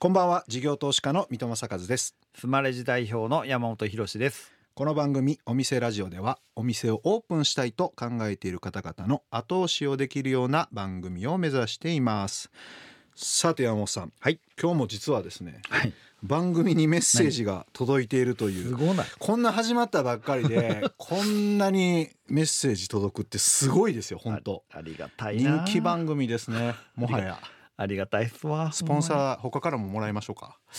こんばんは。事業投資家の三戸正和です。スマレジ代表の山本博です。この番組お店ラジオではお店をオープンしたいと考えている方々の後押しをできるような番組を目指しています。さて山本さん、はい、今日も実はですね、はい、番組にメッセージが届いているという。すごない。こんな始まったばっかりで こんなにメッセージ届くってすごいですよ本当。ありがたいな。人気番組ですねもはやありがたいっすわスポンサー他からももらいましょうか。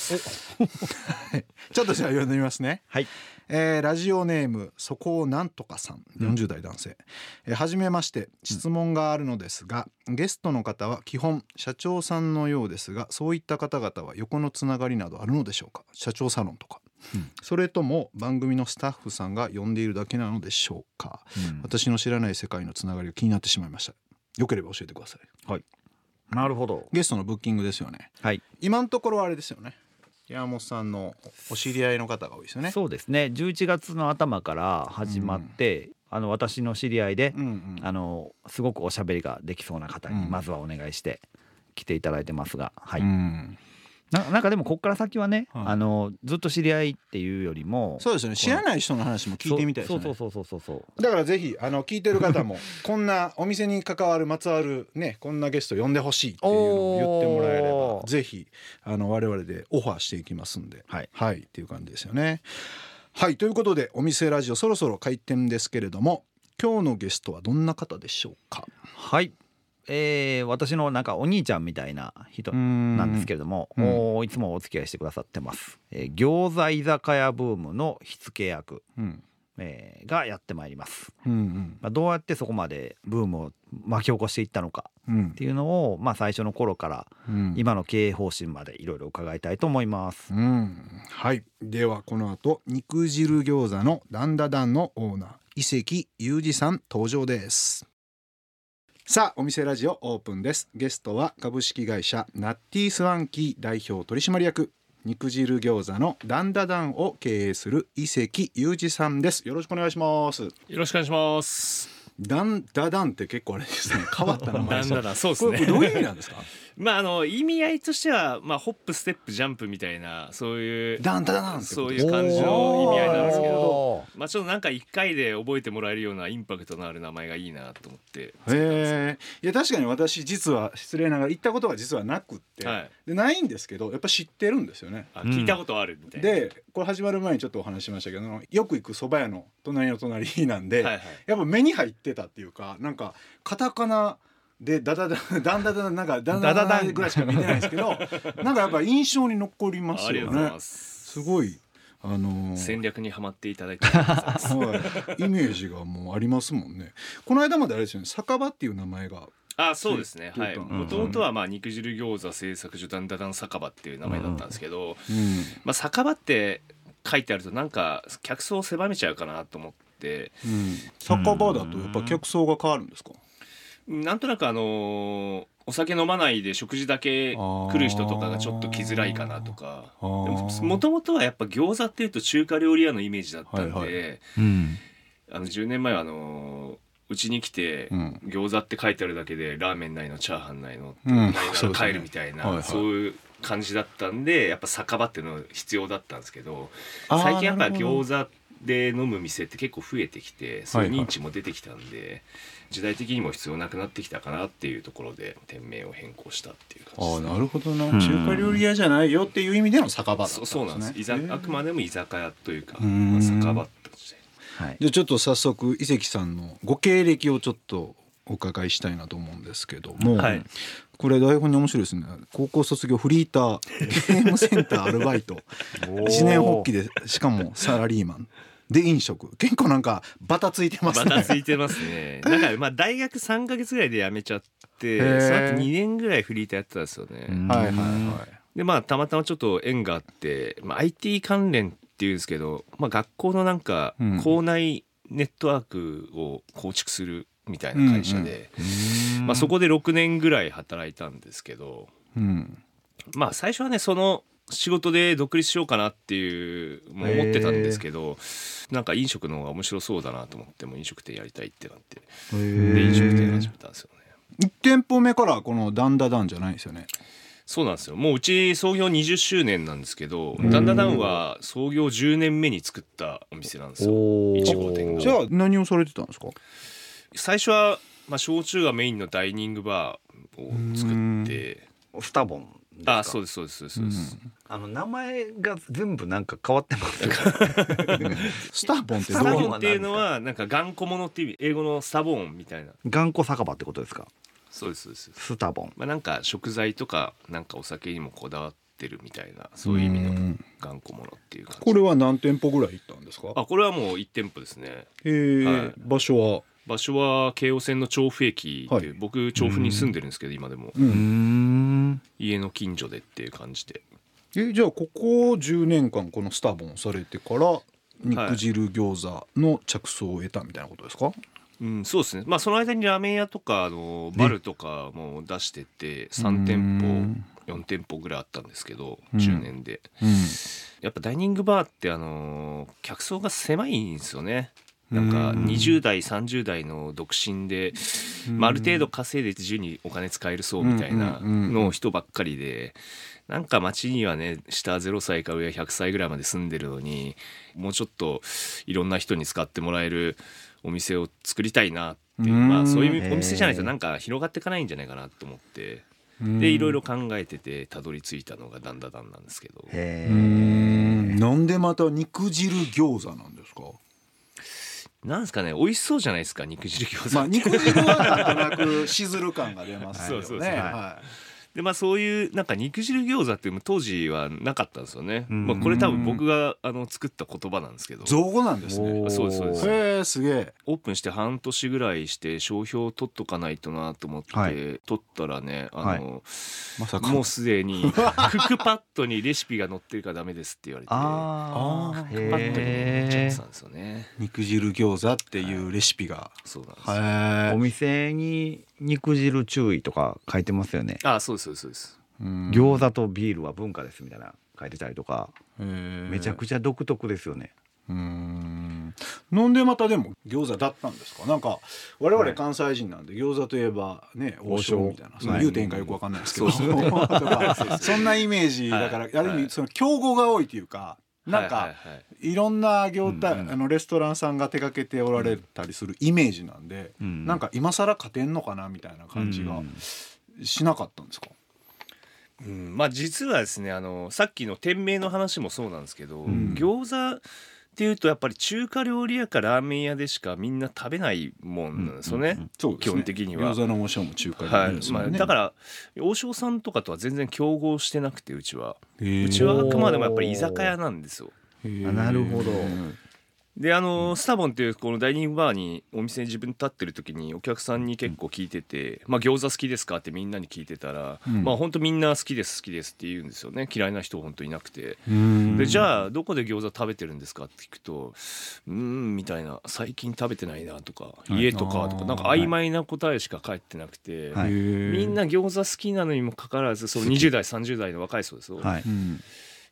ちょっとじゃあ読んでみますね。はい。えーラジオネームそこをなんとかさん。40代男性、えーはじめまして。質問があるのですが、ゲストの方は基本社長さんのようですがそういった方々は横のつながりなどあるのでしょうか？社長サロンとか、うん。それとも番組のスタッフさんが呼んでいるだけなのでしょうか？うん。私の知らない世界のつながりが気になってしまいました。よければ教えてくださいなるほど。ゲストのブッキングですよね。はい。今のところはあれですよね。山本さんのお知り合いの方が多いですよね。そうですね。11月の頭から始まって、あの私の知り合いで、うんうん。あのすごくおしゃべりができそうな方にうん。まずはお願いして来ていただいてますが、はい、うんななんかでもこっから先はね、はい。あのずっと知り合いっていうよりもそうですよね。知らない人の話も聞いてみたいですよね。そうそうそうそうそうだからぜひあの聞いてる方も こんなお店に関わるまつわるねこんなゲスト呼んでほしいっていうのを言ってもらえればぜひあの我々でオファーしていきますんで。はい。はいっていう感じですよね。はいということでお店ラジオそろそろ開店ですけれども今日のゲストはどんな方でしょうか？はい、えー私のなんかお兄ちゃんみたいな人ななんですけれども、ういつもお付き合いしてくださってます、えー餃子居酒屋ブームの火付け役、うん。えーがやってまいります、うんうん。まあ、どうやってそこまでブームを巻き起こしていったのかうん。っていうのを、まあ、最初の頃からうん。今の経営方針までいろいろ伺いたいと思います、うん、はい。ではこの後肉汁餃子のダンダダンのオーナー伊関裕二さん登場ですさあお店ラジオオープンです。ゲストは株式会社ナッティスワンキー代表取締役肉汁餃子のダンダダンを経営する伊関裕二さんです。よろしくお願いします。よろしくお願いします。ダンダダンって結構あれですね。変わった名前ですだんだんだんそうですね。どういう意味なんですか？まああの意味合いとしてはまあホップステップジャンプみたいなそういうダンダダンそういう感じの意味合いなんですけど、まあちょっとなんか一回で覚えてもらえるようなインパクトのある名前がいいなと思って。へえいや確かに私実は失礼ながら行ったことが実はなくって、はい。でないんですけどやっぱ知ってるんですよね。あ聞いたことあるみたいな。でこれ始まる前にちょっとお話ししましたけどよく行く蕎麦屋の隣の隣なんで、はいはい。やっぱ目に入ってたっていうかなんかカタカナで ダダダダンダダなんかダンダダぐらいしか見てないんですけど なんかやっぱ印象に残りますよね。す。すごいあのー戦略にはまっていただいて イメージがもうありますもんね。この間まであれですよね酒場っていう名前があそうですね。はい。うんもともとはまあ肉汁餃子製作所ダンダダン酒場っていう名前だったんですけど、うん。まあ酒場って書いてあるとなんか客層を狭めちゃうかなと思って。うん、酒場だとやっぱ客層が変わるんですか？なんとなくあのーお酒飲まないで食事だけ来る人とかがちょっと来づらいかなとか。もともとはやっぱ餃子っていうと中華料理屋のイメージだったんで、はいはうん。あの10年前はあのーうちに来て、うん。餃子って書いてあるだけでラーメンないのチャーハンないのうん。帰るみたいな、はいはい。そういう感じだったんでやっぱ酒場っていうの必要だったんですけど最近やっぱ餃子で飲む店って結構増えてきてそういう認知も出てきたんで、時代的にも必要なくなってきたかなっていうところで店名を変更したっていう感じです、ね。ああなるほどな、うん。中華料理屋じゃないよっていう意味での酒場だったんですね。そうそうなんです。あくまでも居酒屋というか、うん。まあ、酒場として。はい。じゃあちょっと早速伊関さんのご経歴をちょっとお伺いしたいなと思うんですけども、はい。これ台本に面白いですね。高校卒業フリーターゲームセンターアルバイト。一年発起でしかもサラリーマンで飲食。結構なんかバタついてますね。バタついてますね。なんかまあ大学3か月ぐらいで辞めちゃって、その後2年ぐらいフリーターやってたんですよね。うん。はいはいはい。でまあたまたまちょっと縁があって、まあ、IT 関連っていうんですけど、まあ、学校のなんかうん。校内ネットワークを構築するみたいな会社で、まあ、そこで6年ぐらい働いたんですけど、うん。まあ最初はねその仕事で独立しようかなっていう思ってたんですけどなんか飲食の方が面白そうだなと思ってもう飲食店やりたいってなって。で飲食店始めたんですよね。1店舗目からこのダンダダンじゃないですよね。そうなんですよ。もううち創業20周年なんですけどん。ダンダダンは創業10年目に作ったお店なんですよ。おー。1号店が。じゃあ何をされてたんですか？最初は、まあ、焼酎がメインのダイニングバーを作ってスタボンですかあそうですそうですそうです、あの名前が全部なんか変わってます スターボンってスタボンっていうのはなんか頑固者っていう意味英語のスタボンみたいな。頑固酒場ってことですか？そうですそうですスタボン。まあなんか食材とかなんかお酒にもこだわってるみたいなそういう意味のうん。頑固者っていう感じ。これは何店舗ぐらい行ったんですか？あこれはもう1店舗ですね。えー。はい。場所は？場所は京王線の調布駅ってはい。僕調布に住んでるんですけど今でも。家の近所でっていう感じで。えじゃあここ10年間このスターボンされてから肉汁餃子の着想を得たみたいなことですか、うん、そうですね。まあその間にラーメン屋とかあのバルとかも出してて3店舗4店舗ぐらいあったんですけどうん。10年で。うん。やっぱダイニングバーってあの客層が狭いんですよねなんかうん20代30代の独身で、まあ、ある程度稼いで自由にお金使えるそうみたいなの人ばっかりでなんか街にはね下0歳か上100歳ぐらいまで住んでるのにもうちょっといろんな人に使ってもらえるお店を作りたいなっていう、うん。まあ、そういうお店じゃないとなんか広がっていかないんじゃないかなと思って。でいろいろ考えててたどり着いたのがダンダダンなんですけど。へなんでまた肉汁餃子なんですか？なんですかね美味しそうじゃないですか肉汁餃子まあ肉汁はなんとなくしずる感が出ますよね。そうそうそう。はでまあそういうなんか肉汁餃子って当時はなかったんですよね、うん。まあ、これ多分僕があの作った言葉なんですけど。い造語なんですね。そうですそうです。へえすげえ。オープンして半年ぐらいして商標取っとかないとなと思って、はい。取ったらねあの、まさか。もうすでに クックパッドにレシピが載ってるからダメですって言われてああクックパッドに載っちゃっへてたんですよね。肉汁餃子っていうレシピが。そうなんですお店に肉汁注意とか書いてますよね。あそうですそうですそうです。え餃子とビールは文化ですみたいな書いてたりとか。めめちゃくちゃ独特ですよね。うーん。なんでまたでも餃子だったんですか？なんか我々関西人なんで餃子といえばね王将。みたいなそうはい。いう点かよくわかんないですけど、そうです とかそんなイメージだから、はい。ある意味その競合が多いというかなんか、はいはいはい。いろんな業態、あのレストランさんが手掛けておられたりするイメージなんで、うん。なんか今更勝てんのかなみたいな感じがうん。しなかったんですか、うん、まあ実はですねあのさっきの店名の話もそうなんですけど、ん。餃子っていうとやっぱり中華料理屋かラーメン屋でしかみんな食べないもんなんですよね。うんうんそうですね。基本的には。餃子の王将も中華はい。まあ、料理ですもんね、だから王将さんとかとは全然競合してなくてうちは。うちはあくまでもやっぱり居酒屋なんですよ。なるほどであのスタボンっていうこのダイニングバーにお店に自分立ってる時にお客さんに結構聞いてて「まあ、餃子好きですか?」ってみんなに聞いてたら、うん。まあ本当みんな好きです好きですって言うんですよね。嫌いな人本当いなくて。うん。でじゃあどこで餃子食べてるんですかって聞くと「うーん」みたいな「最近食べてないな」とか「い。家とか」とかなんか曖昧な答えしか返ってなくて、みんな餃子好きなのにもかかわらずその20代30代の若い人ですよ、はい。うん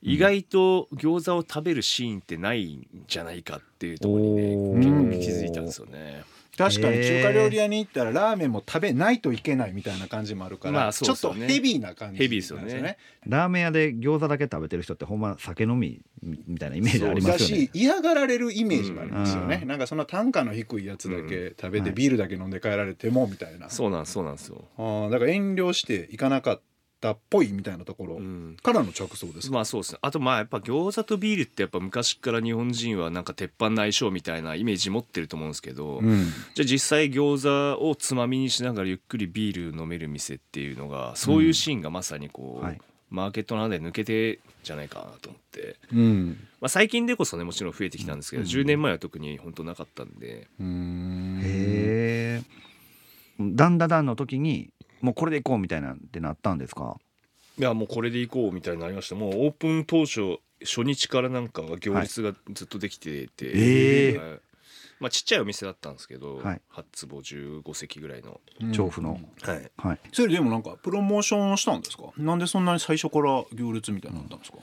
意外と餃子を食べるシーンってないんじゃないかっていうところにね結構気づいたんですよね。確かに中華料理屋に行ったらラーメンも食べないといけないみたいな感じもあるから、まあそうちょっとヘビーな感じヘビーですよね。ラーメン屋で餃子だけ食べてる人ってほんま酒飲みみたいなイメージありまだすよね。し嫌がられるイメージもありますよね、うん。なんかその単価の低いやつだけ食べてはい。ビールだけ飲んで帰られてもみたいな、そうなんそうなんですよ。あーだから遠慮して行かなかったっぽいみたいなところうん。からの着想ですか、まあそうですね。あとまあやっぱ餃子とビールってやっぱ昔から日本人はなんか鉄板の相性みたいなイメージ持ってると思うんですけど、うん。じゃあ実際餃子をつまみにしながらゆっくりビール飲める店っていうのがそういうシーンがまさにこう、はい。マーケットの中で抜けてじゃないかなと思って、うん。まあ、最近でこそねもちろん増えてきたんですけど、うん。10年前は特に本当なかったんで。うん。へえダンダダンの時にもうこれでいこうみたいなんってなったんですか？いやもうこれでいこうみたいになりました。もうオープン当初初日からなんか行列がずっとできてて、ええはい。まあ、ちっちゃいお店だったんですけど、はい。8坪15席ぐらいの、調布の。はい、はい。それでもなんかプロモーションしたんですか？なんでそんなに最初から行列みたいになったんですか、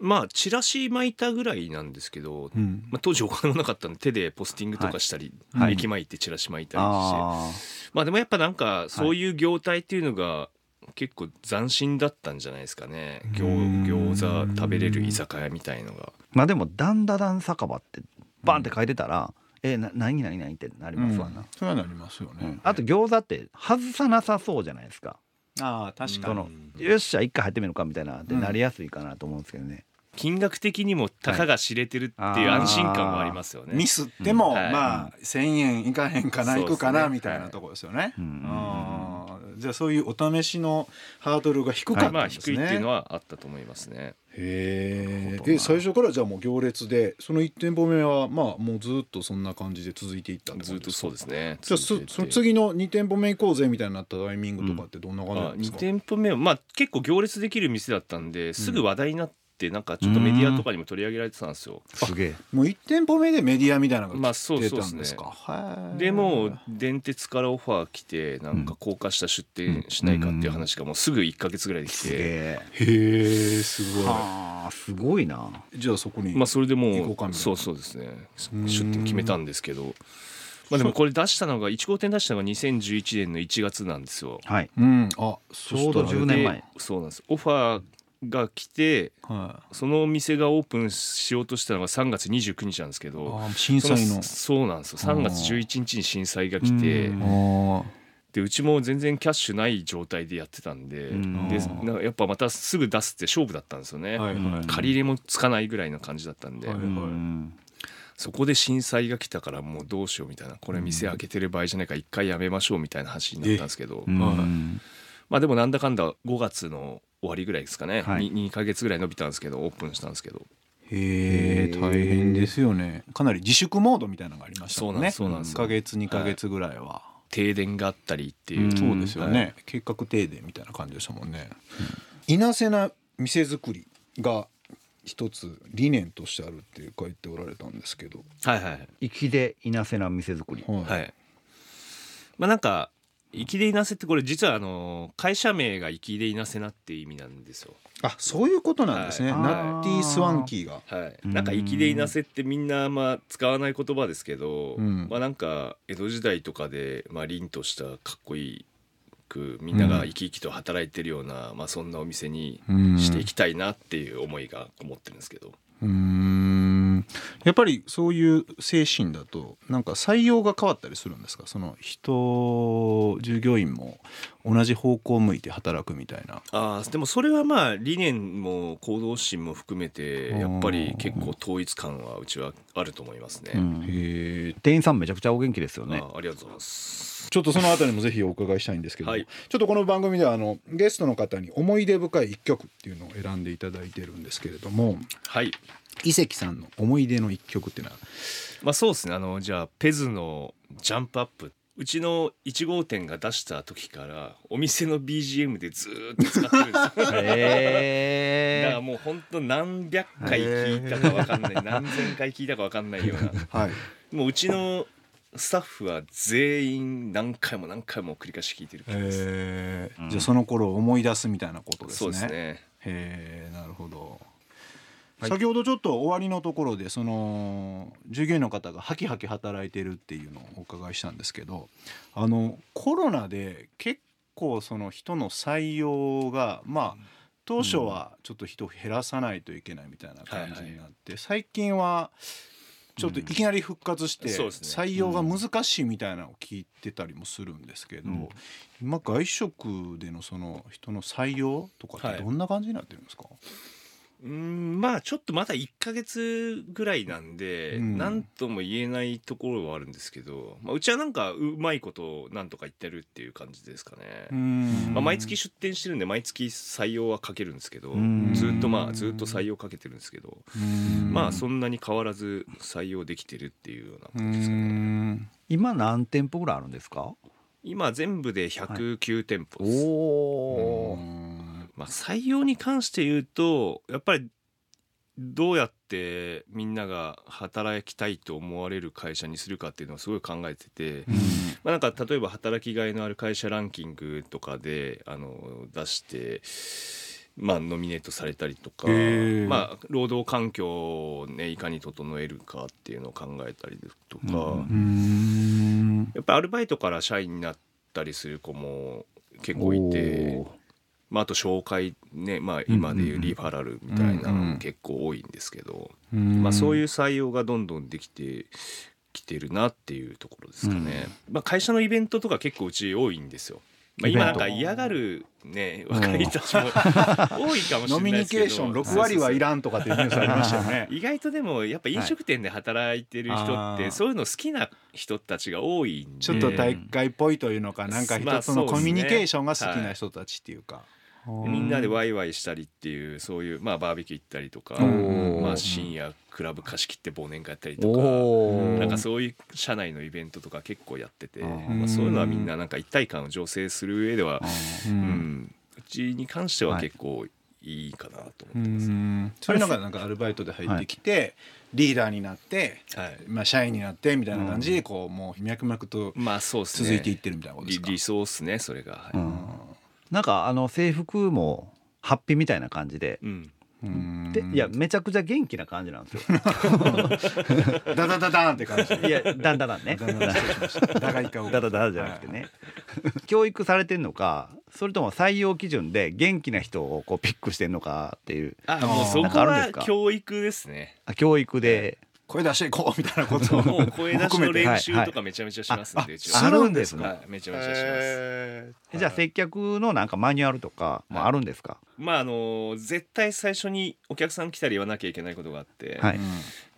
まあチラシ巻いたぐらいなんですけど、うん。まあ、当時お金もなかったんで手でポスティングとかしたり、はい。はい。駅前行ってチラシ巻いたりして、あまあでもやっぱなんかそういう業態っていうのが結構斬新だったんじゃないですかね。うん。餃餃子食べれる居酒屋みたいのが。まあでも「ダンダダン酒場」ってバンって書いてたら「えな何何何?」ってなりますわな、それはなりますよね。うん、あと餃子って外さなさそうじゃないですかああ確そのよっしゃ一回入ってみるかみたいなってなりやすいかなと思うんですけどね、金額的にもたかが知れてるっていうはい。安心感はありますよね。ミスっても、うん。はい。まあ1,000円いかへんかないくかなみたいなところですよね。うん。あーじゃあそういうお試しのハードルが低かったまあんですね。低いっていうのはあったと思いますね。へええ最初からじゃあもう行列でその1店舗目はまあもうずっとそんな感じで続いていったってずっとそうですね。じゃあその次の2店舗目行こうぜみたいになったタイミングとかってどんな感じ2んですか、店舗目はまあ結構行列できる店だったんですぐ話題になってなんかちょっとメディアとかにも取り上げられてたんですよ。すげえ。もう1店舗目でメディアみたいなのがまあそう出そうですねたんですか、へえでもう電鉄からオファー来てなんか高架下出店しないかっていう話がもうすぐ1か月ぐらいできすげてえ。へえすごい。はあすごいな。じゃあそこに、まあそれで行こもうかみたいな。うそうそうですね。うん。出店決めたんですけど。まあでもこれ出したのが1号店出したのが2011年の1月なんですよ。はい。うん。あちょうど10年前。でそうなんです。オファーが来てはそのお店がオープンしようとしたのが3月29日なんですけい、どあ震災の。そのそうなんですよ。3月11日に震災が来てでうちも全然キャッシュない状態でやってたんでうん。でなんかやっぱまたすぐ出すって勝負だったんですよね、ーはいはい、借り入れもつかないぐらいの感じだったんで、そこで震災が来たからもうどうしようみたいなこれ店開けてる場合じゃないから一回やめましょうみたいな話になったんですけど、うん。まあでもなんだかんだ5月の終わりぐらいですかね、はい。に 2, ヶ月ぐらい伸びたんですけどオープンしたんですけど。へえ大変ですよね。かなり自粛モードみたいなのがありましたもんね。そうなんです1ヶ月2ヶ月ぐらいは、停電があったりっていう、うん。そうですよね、はい。計画停電みたいな感じでしたもんね、いなせな店作りが一つ理念としてあるって書いておられたんですけど、はいはい。粋でいなせな店作り。はい。はい。まあなんか粋でいなせってこれ実はあの会社名が粋でいなせなって意味なんですよ。あそういうことなんですね、はい。ナッティスワンキーがはい、うん。なんか粋でいなせってみんなあんま使わない言葉ですけど、うん。まあなんか江戸時代とかでまあ凛としたかっこいいくみんなが生き生きと働いてるような、まあそんなお店にうん。していきたいなっていう思いがこもってるんですけど、うーんやっぱりそういう精神だとなんか採用が変わったりするんですか？その人従業員も同じ方向を向いて働くみたいなあーでもそれはまあ理念も行動心も含めてやっぱり結構統一感はうちはあると思いますね。うんへえ店員さんめちゃくちゃお元気ですよねありがとうございます。ちょっとそのあたりもぜひお伺いしたいんですけど、はいちょっとこの番組ではあのゲストの方に思い出深い一曲っていうのを選んでいただいてるんですけれどもはい。伊関さんの思い出の一曲っていうのは？まあそうですね。あのじゃあペズのジャンプアップ。うちの1号店が出した時からお店の BGM でずーっと使ってるんですよ。だからへもう本当何百回聞いたかわかんない。何千回聞いたかわかんないような。はい。もううちのスタッフは全員何回も何回も繰り返し聞いてる曲です、えー。うん。じゃあその頃を思い出すみたいなことですね。そうですね。へえなるほど、はい。先ほどちょっと終わりのところでその従業員の方がハキハキ働いてるっていうのをお伺いしたんですけどあのコロナで結構その人の採用がまあ当初はちょっと人を減らさないといけないみたいな感じになって、最近はちょっといきなり復活して採用が難しいみたいなのを聞いてたりもするんですけど、うん。今外食でのその人の採用とかってどんな感じになってるんですか、うーんまあちょっとまだ1ヶ月ぐらいなんでうん。何、とも言えないところはあるんですけど、まあ、うちはなんかうまいことなんとか言ってるっていう感じですかね、ん。まあ、毎月出店してるんで毎月採用はかけるんですけどうん。ずっとまあずっと採用かけてるんですけどうん。まあそんなに変わらず採用できてるっていうようなう感じですかね。ん。今何店舗ぐらいあるんですか？今全部で109店舗です、おおまあ、採用に関して言うとやっぱりどうやってみんなが働きたいと思われる会社にするかっていうのをすごい考えてて、まあ、なんか例えば働きがいのある会社ランキングとかであの出して、まあ、ノミネートされたりとか、まあ、労働環境を、ね、いかに整えるかっていうのを考えたりとか、うん。うん。やっぱりアルバイトから社員になったりする子も結構いて。まあ、あと紹介ね、まあ、今でいうリファラルみたいなのも結構多いんですけど、まあ、そういう採用がどんどんできてきてるなっていうところですかね、まあ、会社のイベントとか結構うち多いんですよ。まあ、今なんか嫌がるね若い人たちも 多いかもしれないですけど。ノミニケーション6割はいらんとかっていうニュースありましたよね。意外とでもやっぱ飲食店で働いてる人っはいてそうい。うの好きな人たちが多いんでちょっと大会っぽいというのか、なんかまあ一つのコミュニケーションが好きな人たちっていうか。みんなでワイワイしたりっていうそういうまあバーベキュー行ったりとか、まあ、深夜クラブ貸し切って忘年会やったりとか。おなんかそういう社内のイベントとか結構やってて、うんまあ、そういうのはみんななんか一体感を醸成する上では、ううん。ん、うちに関しては結構いいかなと思ってます。うん。そういうのがなんかアルバイトで入ってきて、リーダーになって、はい。まあ、社員になってみたいな感じでこうもう脈々とまあそうですね。続いていってるみたいなことですか？理理想っすねそれが、はい。うんなんかあの制服もハッピーみたいな感じで。うん。うん。でいやめちゃくちゃ元気な感じなんですよ。ダダダダーンって感じ。いやだんだんだんね。ダがいかを。だだだじ。ゃなくてね。教育されてんのかそれとも採用基準で元気な人をこうピックしてんのかっていう。あもうそこは教育ですね。あ教育で声出していこうみたいなことを もう声出しの含めて練習とかめちゃめちゃしますんで、あるんですか？はい、めちゃめちゃします。じゃあ接客のなんかマニュアルとかもあるんですか？まああの絶対最初にお客さん来たら言わなきゃいけないことがあって、はい。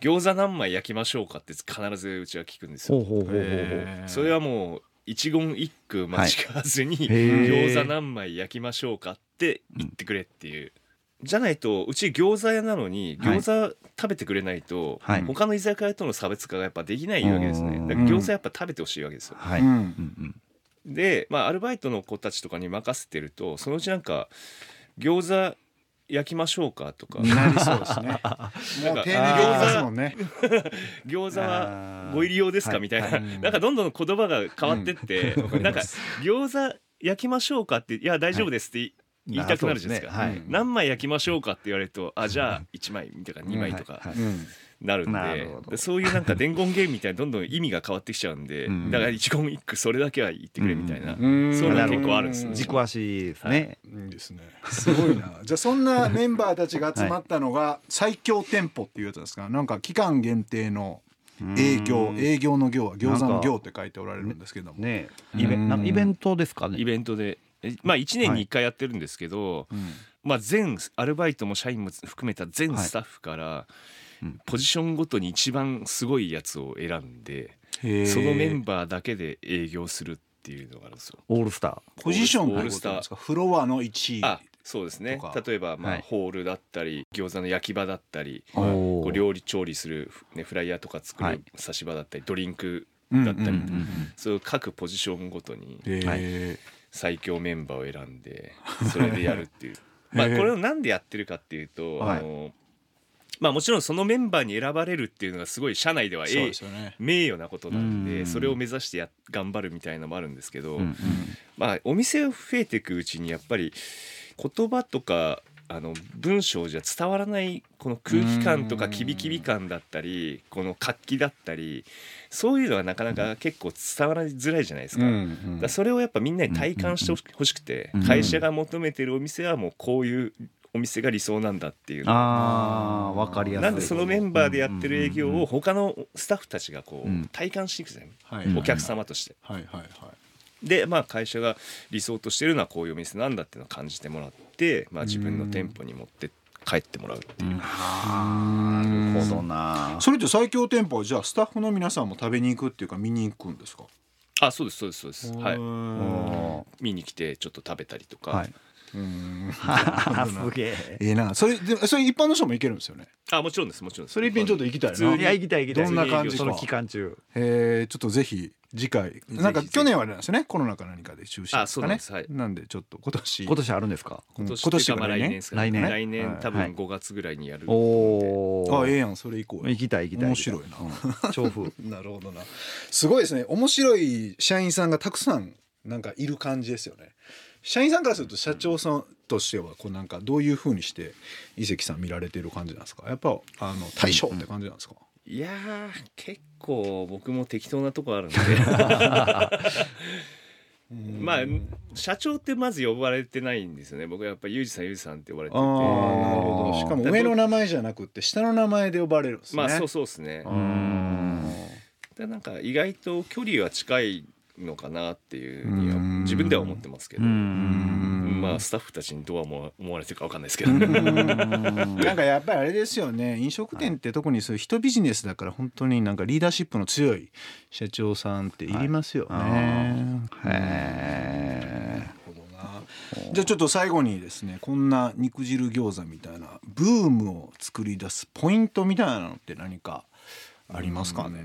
餃子何枚焼きましょうかって必ずうちは聞くんですよ。ほうほうほうほうほうへーそれはもう一言一句間違わずに、へー。餃子何枚焼きましょうかって言ってくれっていう。じゃないとうち餃子屋なのにはい。餃子食べてくれないと、はい。他の居酒屋との差別化がやっぱできないわけですね。うん。だから餃子やっぱ食べてほしいわけですよ。はい、ううんんうん。で、まあ、アルバイトの子たちとかに任せてるとそのうちなんか餃子焼きましょうかとか。なりそうですね。もう丁寧に言いますもんね。餃子はご入り用ですはいかみたいな、はい。なんかどんどん言葉が変わってって、なんか餃子焼きましょうかっていや大丈夫ですって言,、言いたくなるじゃないですか、ね。はい。何枚焼きましょうかって言われるとあじゃあ1枚とか2枚とかはい。はい。うん。なるんで,、そういうなんか伝言ゲームみたいなどんどん意味が変わってきちゃうんで、うん。だから一言一句それだけは言ってくれみたいな、うん。そういうのが結構あるんですよ。軸足ですね、い。いですね。すごいな。じゃあそんなメンバーたちが集まったのが最強店舗っていうやつですか？なんか期間限定の営業、うん。営業の業は餃子の業って書いておられるんですけども。ね。イベイベントですかね。イベントでえまあ1年に1回やってるんですけど、うん。まあ、全アルバイトも社員も含めた全スタッフからうん。ポジションごとに一番すごいやつを選んでそのメンバーだけで営業するっていうのがあるんですよ。オールスタポジションオールスター。フロアの1位。あそうですね。例えばまあはい。ホールだったり餃子の焼き場だったりこう料理調理する、ね、フライヤーとか作はい。る差し場だったりドリンクうんだったりうんうんうんそういう各ポジションごとに。へー最強メンバーを選んでそれでやるっていう。まあこれをなんでやってるかっていうと、はい。あのまあもちろんそのメンバーに選ばれるっていうのがすごい社内ではえですよね。名誉なことなんうん。でそれを目指してや頑張るみたいなのもあるんですけど、うんうん。まあお店が増えていくうちにやっぱり言葉とかあの文章じゃ伝わらないこの空気感とかキビキビ感だったりこの活気だったりそういうのはなかなか結構伝わりづらいじゃないですか。うんだそれをやっぱみんなに体感してほしくて、うん。会社が求めてるお店はもうこういうお店が理想なんだっていうの。あーわかりやすい。なんでそのメンバーでやってる営業を他のスタッフたちがこう体感していくじゃない、はい。お客様として。はいはいはい。でまあ会社が理想としてるのはこういうお店なんだっていうのを感じてもらって、まあ、自分の店舗に持って帰ってもらうっていう。あーなるほどなそれって最強店舗はじゃあスタッフの皆さんも食べに行くっていうか見に行くんですか？あそうですそうですそうです。はい。お見に来てちょっと食べたりとか。ーはいうん。すげえ。ええな。それでそれ一般の人も行けるんですよね？あもちろんですもちろんです。それ一遍ちょっと行きたいな。普通にいや行きたい行きたい。どんな感じか。その期間中。えー、ちょっとぜひ次回。なんか去年はあれなんですよね？コロナか何かで中止あそうなんです。はい。なんでちょっと今年。今年あるんですか？うん。今年っていうかまあ来年ですかね。来年？来年はい。多分はい。5月ぐらいにやる。おおあええやんそれ行こうよ。行きたい行きたい面白いな。な調布。なるほどな。すごいですね。面白い社員さんがたくさんなんかいる感じですよね社員さんからすると社長さんとしてはこうなんかどういうふうにして伊関さん見られてる感じなんですか？やっぱあの大将。って感じなんですか、いやー結構僕も適当なとこあるんで。まあ社長ってまず呼ばれてないんですよね。僕はやっぱりユージさんユージさんって呼ばれてて。なるほど。しかも上の名前じゃなくて下の名前で呼ばれるんですね。まあそうそうですね。うんでなんか意外と距離は近いのかなっていうふうにはうん。自分では思ってますけど。うん。まあスタッフたちにどう思思われてるかわかんないですけど。ねなんかやっぱりあれですよね。飲食店って特にそういう人ビジネスだから本当になんかリーダーシップの強い社長さんっていりますよね。はい。へなるほどな。じゃあちょっと最後にですねこんな肉汁餃子みたいなブームを作り出すポイントみたいなのって何かありますかね？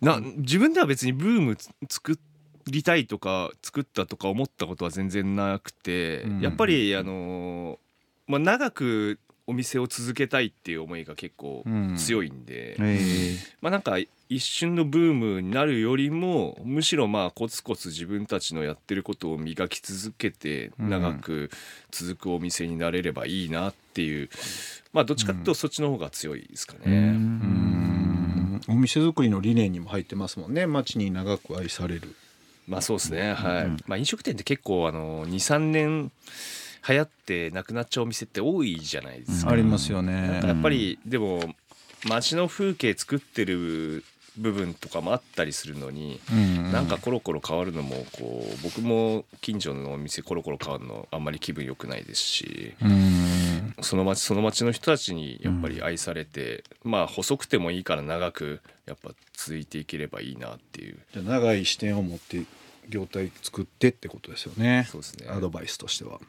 な自分では別にブームつ作りたいとか作ったとか思ったことは全然なくて、うん。やっぱりあのーまあ、長くお店を続けたいっていう思いが結構うん。強いんで、えまあなんか一瞬のブームになるよりもむしろまあコツコツ自分たちのやってることを磨き続けてうん。長く続くお店になれればいいなっていうまあどっちかっていうとそっちの方が強いですかね。うん。お店作りの理念にも入ってますもんね。街に長く愛される。まあそうですね。はい、うんまあ飲食店って結構あの23年流行ってなくなっちゃうお店って多いじゃないですか、ありますよね。やっぱりでも街の風景作ってる部分とかもあったりするのに、うんなんかコロコロ変わるのもこう僕も近所のお店コロコロ変わるのあんまり気分良くないですしうんその町その町の人たちにやっぱり愛されて、まあ細くてもいいから長くやっぱ続いていければいいなっていうじゃあ長い視点を持って業態作ってってことですよね。そうですねアドバイスとしては。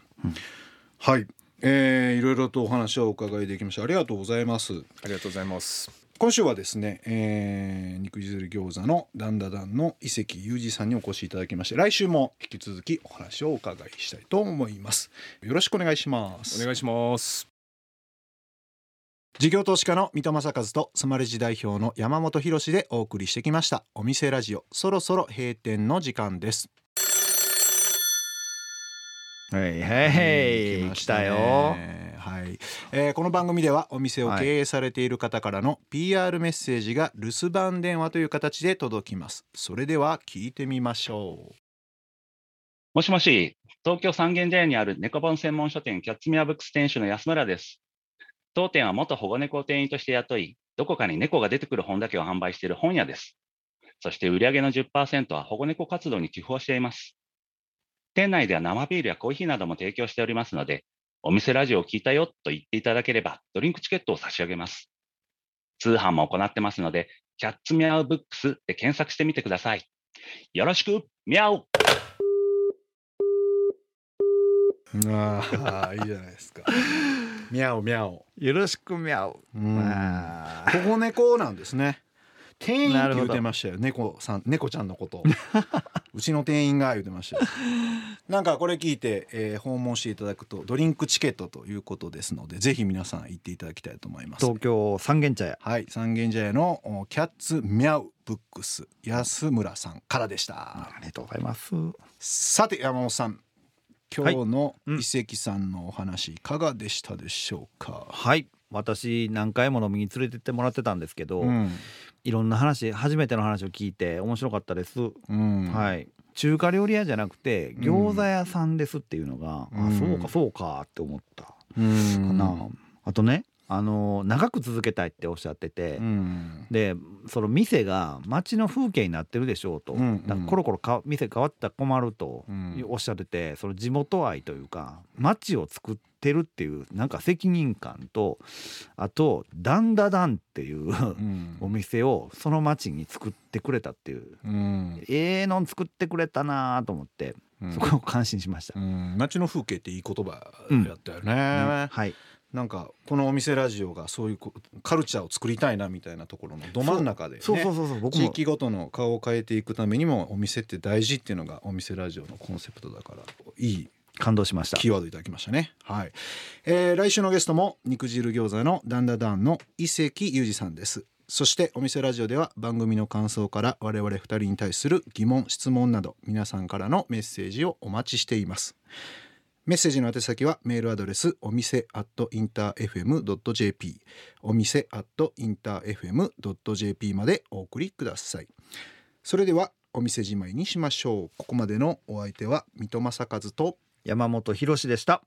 はい、えーいろいろとお話をお伺いできました。ありがとうございます。ありがとうございます今週はですね、えー肉汁餃子のダンダダンの伊関裕二さんにお越しいただきまして来週も引き続きお話をお伺いしたいと思います。よろしくお願いします。お願いします。事業投資家の三戸正和とスマレジ代表の山本博でお送りしてきました。お店ラジオそろそろ閉店の時間ですはいはいましたよはい、えーこの番組ではお店を経営されている方からの PR メッセージが留守番電話という形で届きますそれでは聞いてみましょうもしもし、東京三軒茶屋にある猫本専門書店キャッツミアブックス店主の安村です。当店は元保護猫を店員として雇い、どこかに猫が出てくる本だけを販売している本屋です。そして売上の10%は保護猫活動に寄付をしています。店内では生ビールやコーヒーなども提供しておりますので、お店ラジオを聞いたよと言っていただければ、ドリンクチケットを差し上げます。通販も行ってますので、キャッツミャウブックスで検索してみてください。よろしく、ミャオああいいじゃないですか。ミャオミャオ。よろしくみゃううんあ保護猫なんですね。店員ってなるほど言ってましたよ。猫さん、猫ちゃんのことを。うちの店員が言ってましたよ。なんかこれ聞いて、えー訪問していただくとドリンクチケットということですので、ぜひ皆さん行っていただきたいと思います。東京三軒茶屋はい、三軒茶屋のおキャッツミャウブックス安村さんからでした。ありがとうございますさて山本さん、今日のうん伊関さんのお話いかがでしたでしょうか？はい私何回も飲みに連れてってもらってたんですけど、うん。いろんな話初めての話を聞いて面白かったです、うん。はい。中華料理屋じゃなくてうん。餃子屋さんですっていうのが、うん。あそうかそうかって思った。うん。かな、あとねあの長く続けたいっておっしゃってて、うん。でその店が街の風景になってるでしょうと、うんうん。コロコロか店変わったら困るとうん。おっしゃっててその地元愛というか街を作ってるっていうなんか責任感とあとダンダダンっていううん。お店をその街に作ってくれたっていう。うん。ええのん作ってくれたなと思ってうん。そこを感心しました。うん。街の風景っていい言葉やったよね、はいなんかこのお店ラジオがそういうこカルチャーを作りたいなみたいなところのど真ん中で、ね、そうそうそうそう僕も地域ごとの顔を変えていくためにもお店って大事っていうのがお店ラジオのコンセプトだからいい感動しましたキーワードいただきましたね。はい、えー来週のゲストも肉汁餃子のダンダダンの伊関裕二さんです。そしてお店ラジオでは番組の感想から我々二人に対する疑問質問など皆さんからのメッセージをお待ちしています。メッセージの宛先はメールアドレスお店 at interfm.jp お店 at interfm.jp までお送りください。それではお店じまいにしましょうここまでのお相手は水戸正和と山本博でした